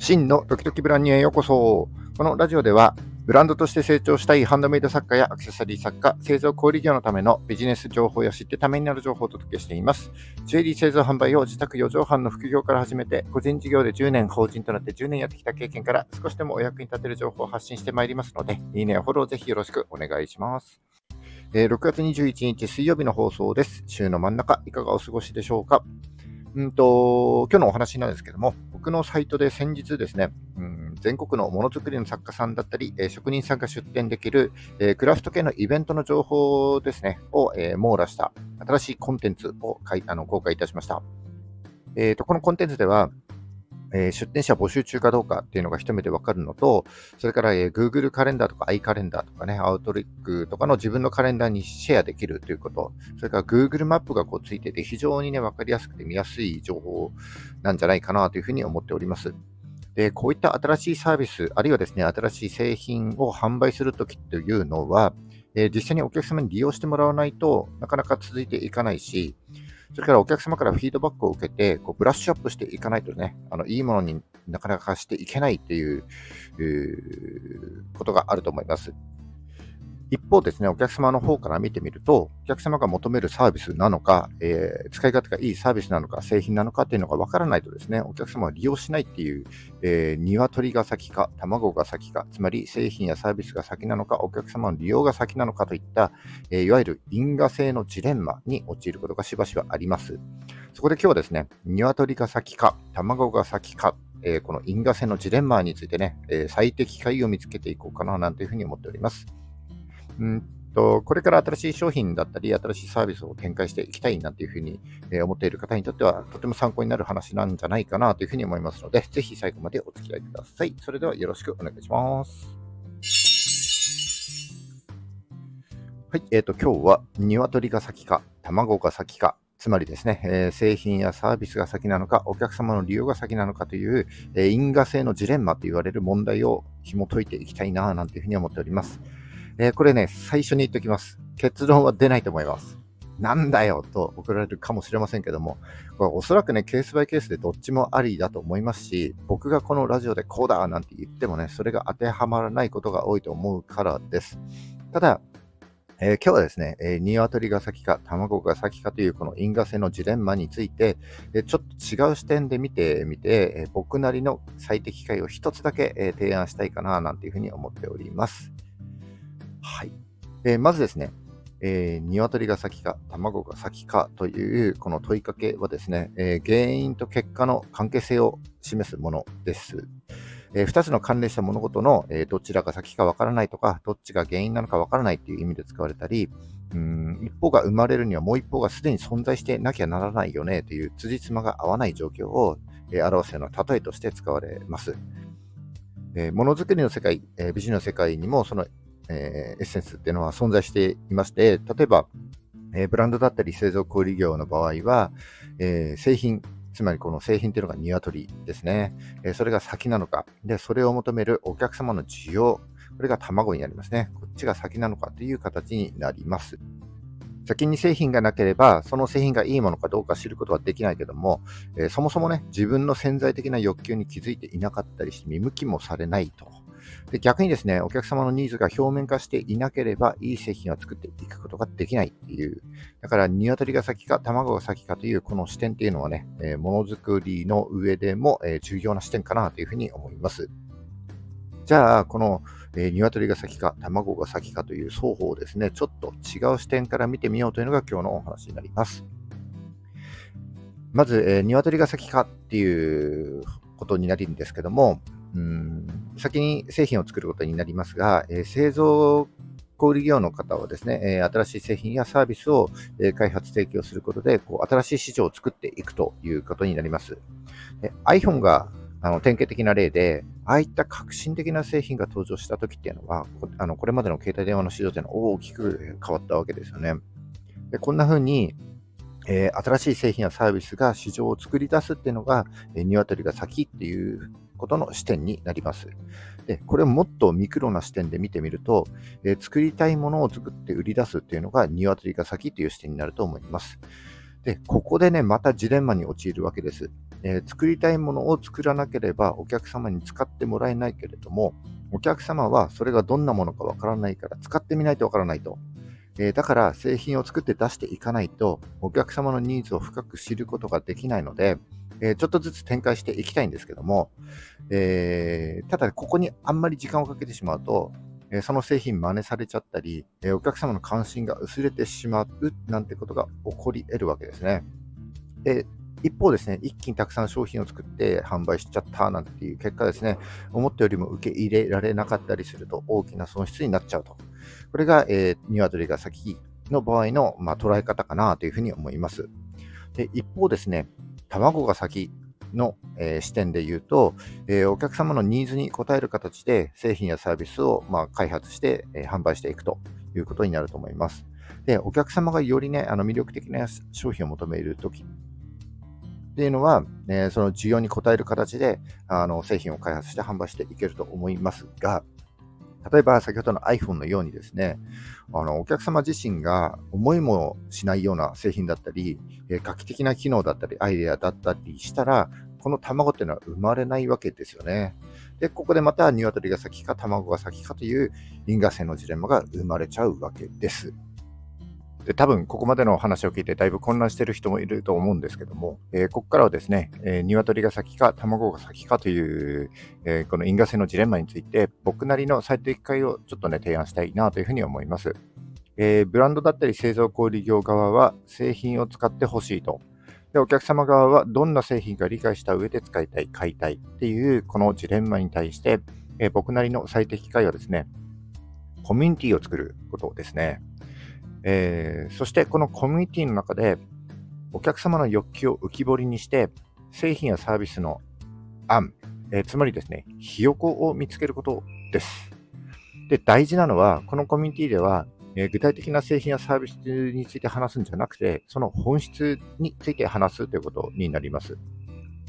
真のドキドキブランニュへようこそ。このラジオでは、ブランドとして成長したいハンドメイド作家やアクセサリー作家、製造小売業のためのビジネス情報や知ってためになる情報をお届けしています。ジュエリー製造販売を自宅4畳半の副業から始めて、個人事業で10年、法人となって10年やってきた経験から少しでもお役に立てる情報を発信してまいりますので、いいねやフォローぜひよろしくお願いします。えー、6月21日水曜日の放送です。週の真ん中、いかがお過ごしでしょうか？うんと、今日のお話なんですけども、僕のサイトで先日ですね、うん、全国のものづくりの作家さんだったり、えー、職人さんが出展できる、えー、クラフト系のイベントの情報ですね、を、えー、網羅した新しいコンテンツをあの公開いたしました。えーと、このコンテンツでは、え、出店者募集中かどうかっていうのが一目でわかるのと、それから、え、Google カレンダーとか i カレンダーとかね、アウトリックとかの自分のカレンダーにシェアできるということ、それから Google マップがこうついてて非常にね、わかりやすくて見やすい情報なんじゃないかなというふうに思っております。で、こういった新しいサービス、あるいはですね、新しい製品を販売するときというのは、え、実際にお客様に利用してもらわないとなかなか続いていかないし、それからお客様からフィードバックを受けて、こうブラッシュアップしていかないとね、あのいいものになかなかしていけないっていう、ことがあると思います。一方ですね、お客様の方から見てみると、お客様が求めるサービスなのか、えー、使い方がいいサービスなのか、製品なのかっていうのがわからないとですね、お客様は利用しないっていう、えー、鶏が先か、卵が先か、つまり製品やサービスが先なのか、お客様の利用が先なのかといった、えー、いわゆる因果性のジレンマに陥ることがしばしばあります。そこで今日はですね、鶏が先か、卵が先か、えー、この因果性のジレンマについてね、えー、最適解を見つけていこうかななんていうふうに思っております。うんとこれから新しい商品だったり、新しいサービスを展開していきたいなというふうに思っている方にとっては、とても参考になる話なんじゃないかなというふうに思いますので、ぜひ最後までお付き合いください。それではよろしくお願いします。はい、えっ、ー、と、今日は鶏が先か、卵が先か、つまりですね、えー、製品やサービスが先なのか、お客様の利用が先なのかという、えー、因果性のジレンマと言われる問題を紐解いていきたいな、なんていうふうに思っております。えー、これね、最初に言っておきます。結論は出ないと思います。なんだよと送られるかもしれませんけども、これおそらくね、ケースバイケースでどっちもありだと思いますし、僕がこのラジオでこうだなんて言ってもね、それが当てはまらないことが多いと思うからです。ただ、えー、今日はですね、えー、鶏が先か卵が先かというこの因果性のジレンマについて、えー、ちょっと違う視点で見てみて、えー、僕なりの最適解を一つだけ、え、提案したいかななんていうふうに思っております。はい。えー、まずですね、えー、鶏が先か卵が先かというこの問いかけはですね、えー、原因と結果の関係性を示すものです。えー、2つの関連した物事の、えー、どちらが先かわからないとか、どっちが原因なのかわからないっていう意味で使われたり、うん一方が生まれるにはもう一方がすでに存在してなきゃならないよねという辻褄が合わない状況を、えー、表すような例えとして使われます。えー、ものづくりの世界、えー、美人の世界にもその、えー、エッセンスっていうのは存在していまして、例えば、えー、ブランドだったり製造小売業の場合は、えー、製品、つまりこの製品というのが鶏ですね。えそれが先なのか。で、それを求めるお客様の需要。これが卵になりますね。こっちが先なのかという形になります。先に製品がなければ、その製品がいいものかどうか知ることはできないけども、え、そもそもね、自分の潜在的な欲求に気づいていなかったりして見向きもされないとで逆にですね、お客様のニーズが表面化していなければ、いい製品を作っていくことができないっていう、だから、鶏が先か卵が先かというこの視点っていうのはね、え、ものづくりの上でも、えー、重要な視点かなというふうに思います。じゃあ、この、えー、鶏が先か卵が先かという双方をですね、ちょっと違う視点から見てみようというのが今日のお話になります。まず、えー、鶏が先かっていうことになるんですけども、うん先に製品を作ることになりますが、えー、製造小売業の方はですね、えー、新しい製品やサービスを、えー、開発提供することで、こう新しい市場を作っていくということになります。iPhone があの典型的な例で、ああいった革新的な製品が登場した時っていうのは、こあのこれまでの携帯電話の市場というのは大きく変わったわけですよね。でこんな風に、えー、新しい製品やサービスが市場を作り出すっていうのが、えー、鶏が先っていうことの視点になります。でこれをもっとミクロな視点で見てみると、えー、作りたいものを作って売り出すっていうのが鶏が先っていう視点になると思います。で、ここでね、またジレンマに陥るわけです。えー、作りたいものを作らなければお客様に使ってもらえないけれども、お客様はそれがどんなものかわからないから使ってみないとわからないと。えー、だから製品を作って出していかないとお客様のニーズを深く知ることができないので、えー、ちょっとずつ展開していきたいんですけども、えー、ただここにあんまり時間をかけてしまうと、えその製品真似されちゃったり、えお客様の関心が薄れてしまうなんてことが起こり得るわけですね。で一方ですね、一気にたくさん商品を作って販売しちゃったなんていう結果ですね、思ったよりも受け入れられなかったりすると大きな損失になっちゃうと。これが、えー、鶏が先の場合の、まあ、捉え方かなというふうに思います。で一方ですね、卵が先の、えー、視点で言うと、えー、お客様のニーズに応える形で製品やサービスを、まあ、開発して、えー、販売していくということになると思います。で、お客様がよりね、あの魅力的な商品を求めるときっていうのは、えー、その需要に応える形であの製品を開発して販売していけると思いますが、例えば先ほどの iPhone のようにですね、あのお客様自身が思いもしないような製品だったり、えー、画期的な機能だったり、アイデアだったりしたら、この卵っていうのは生まれないわけですよね。で、ここでまた鶏が先か卵が先かという因果性のジレンマが生まれちゃうわけです。で多分ここまでの話を聞いてだいぶ混乱している人もいると思うんですけども、えー、ここからはですね、えー、鶏が先か卵が先かという、えー、この因果性のジレンマについて僕なりの最適解をちょっとね提案したいなというふうに思います。えー、ブランドだったり製造小売業側は製品を使ってほしいと。で、お客様側はどんな製品か理解した上で使いたい、買いたいっていうこのジレンマに対して、え、僕なりの最適解はですね、コミュニティを作ることですね。えー、そしてこのコミュニティの中でお客様の欲求を浮き彫りにして製品やサービスの案、えー、つまりですね、ひよこを見つけることです。で、大事なのは、このコミュニティでは、えー、具体的な製品やサービスについて話すんじゃなくて、その本質について話すということになります。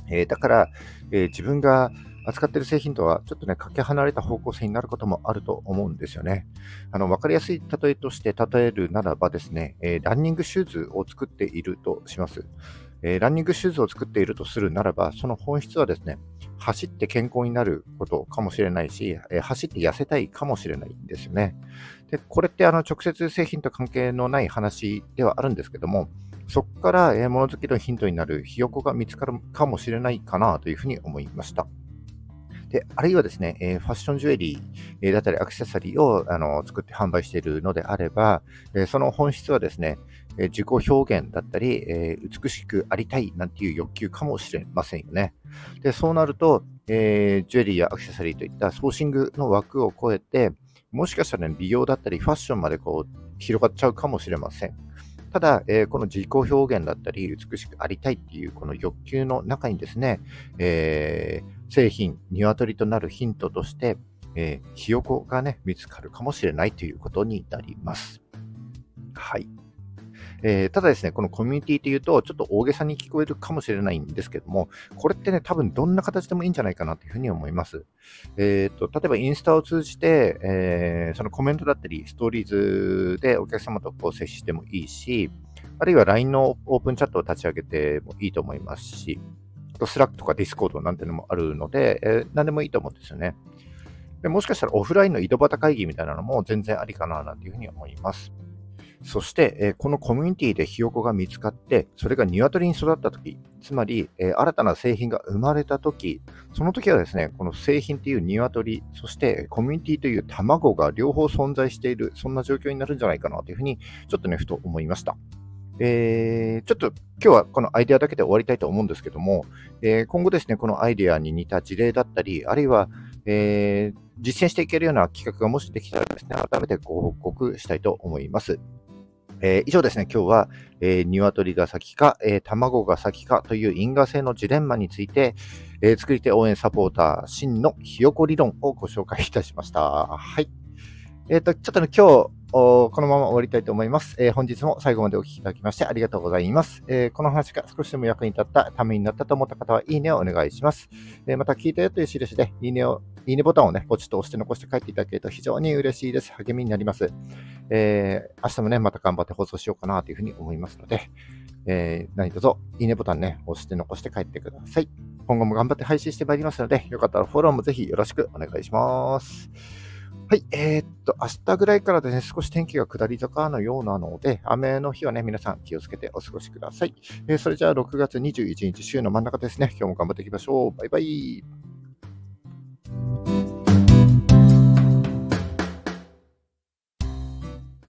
えー、だから、え自分が扱っている製品とはちょっとね、かけ離れた方向性になることもあると思うんですよね。あの、わかりやすい例えとして例えるならばですね、えー、ランニングシューズを作っているとします。えー、ランニングシューズを作っているとするならば、その本質はですね、走って健康になることかもしれないし、えー、走って痩せたいかもしれないんですよね。で、これってあの直接製品と関係のない話ではあるんですけども、そこから、えー、物好きのヒントになるひよこが見つかるかもしれないかなというふうに思いました。で、あるいはですね、えー、ファッションジュエリー、えー、だったりアクセサリーをあの作って販売しているのであれば、えー、その本質はですね、え自己表現だったり、え美しくありたいなんていう欲求かもしれませんよね。で、そうなると、えジュエリーやアクセサリーといったソーシングの枠を超えて、もしかしたら、ね、美容だったりファッションまでこう広がっちゃうかもしれません。ただ、えー、この自己表現だったり、美しくありたいっていうこの欲求の中にですね、えー、製品、鶏となるヒントとして、えー、ひよこがね、見つかるかもしれないということになります。はい。えー、ただですね、このコミュニティというと、ちょっと大げさに聞こえるかもしれないんですけども、これってね、多分どんな形でもいいんじゃないかなというふうに思います。えっ、ー、と、例えばインスタを通じて、えー、そのコメントだったり、ストーリーズでお客様とこう接してもいいし、あるいは LINE のオープンチャットを立ち上げてもいいと思いますし、Slack とか Discord なんてのもあるので、えー、何でもいいと思うんですよね。でもしかしたらオフラインの井戸端会議みたいなのも全然ありかななんていうふうに思います。そして、えこのコミュニティでひよこが見つかって、それが鶏に育ったとき、つまり、え新たな製品が生まれたとき、その時はですね、この製品という鶏、そしてコミュニティという卵が両方存在している、そんな状況になるんじゃないかなというふうに、ちょっとね、ふと思いました。えー、ちょっと今日はこのアイデアだけで終わりたいと思うんですけども、えー、今後ですね、このアイデアに似た事例だったり、あるいは、えー、実践していけるような企画がもしできたらですね、改めてご報告したいと思います。えー、以上ですね、今日は、えー、鶏が先か、えー、卵が先かという因果性のジレンマについて、えー、作り手応援サポーター、真のひよこ理論をご紹介いたしました。はい。えっ、ー、と、ちょっとね、今日、このまま終わりたいと思います、えー、本日も最後までお聴きいただきましてありがとうございます、えー、この話が少しでも役に立った、ためになったと思った方は、いいねをお願いします。えー、また、聞いたよという印で、いいねを、いいねボタンをね、ポチッと押して残して帰っていただけると非常に嬉しいです。励みになります。え明日もね、また頑張って放送しようかなというふうに思いますので、えー、何卒いいねボタンね、押して残して帰ってください。今後も頑張って配信してまいりますので、よかったらフォローもぜひよろしくお願いします。はい、えー、っと、明日ぐらいからですね、少し天気が下り坂のようなので、雨の日はね、皆さん気をつけてお過ごしください。えー、それじゃあ6月21日、週の真ん中ですね、今日も頑張っていきましょう。バイバイ。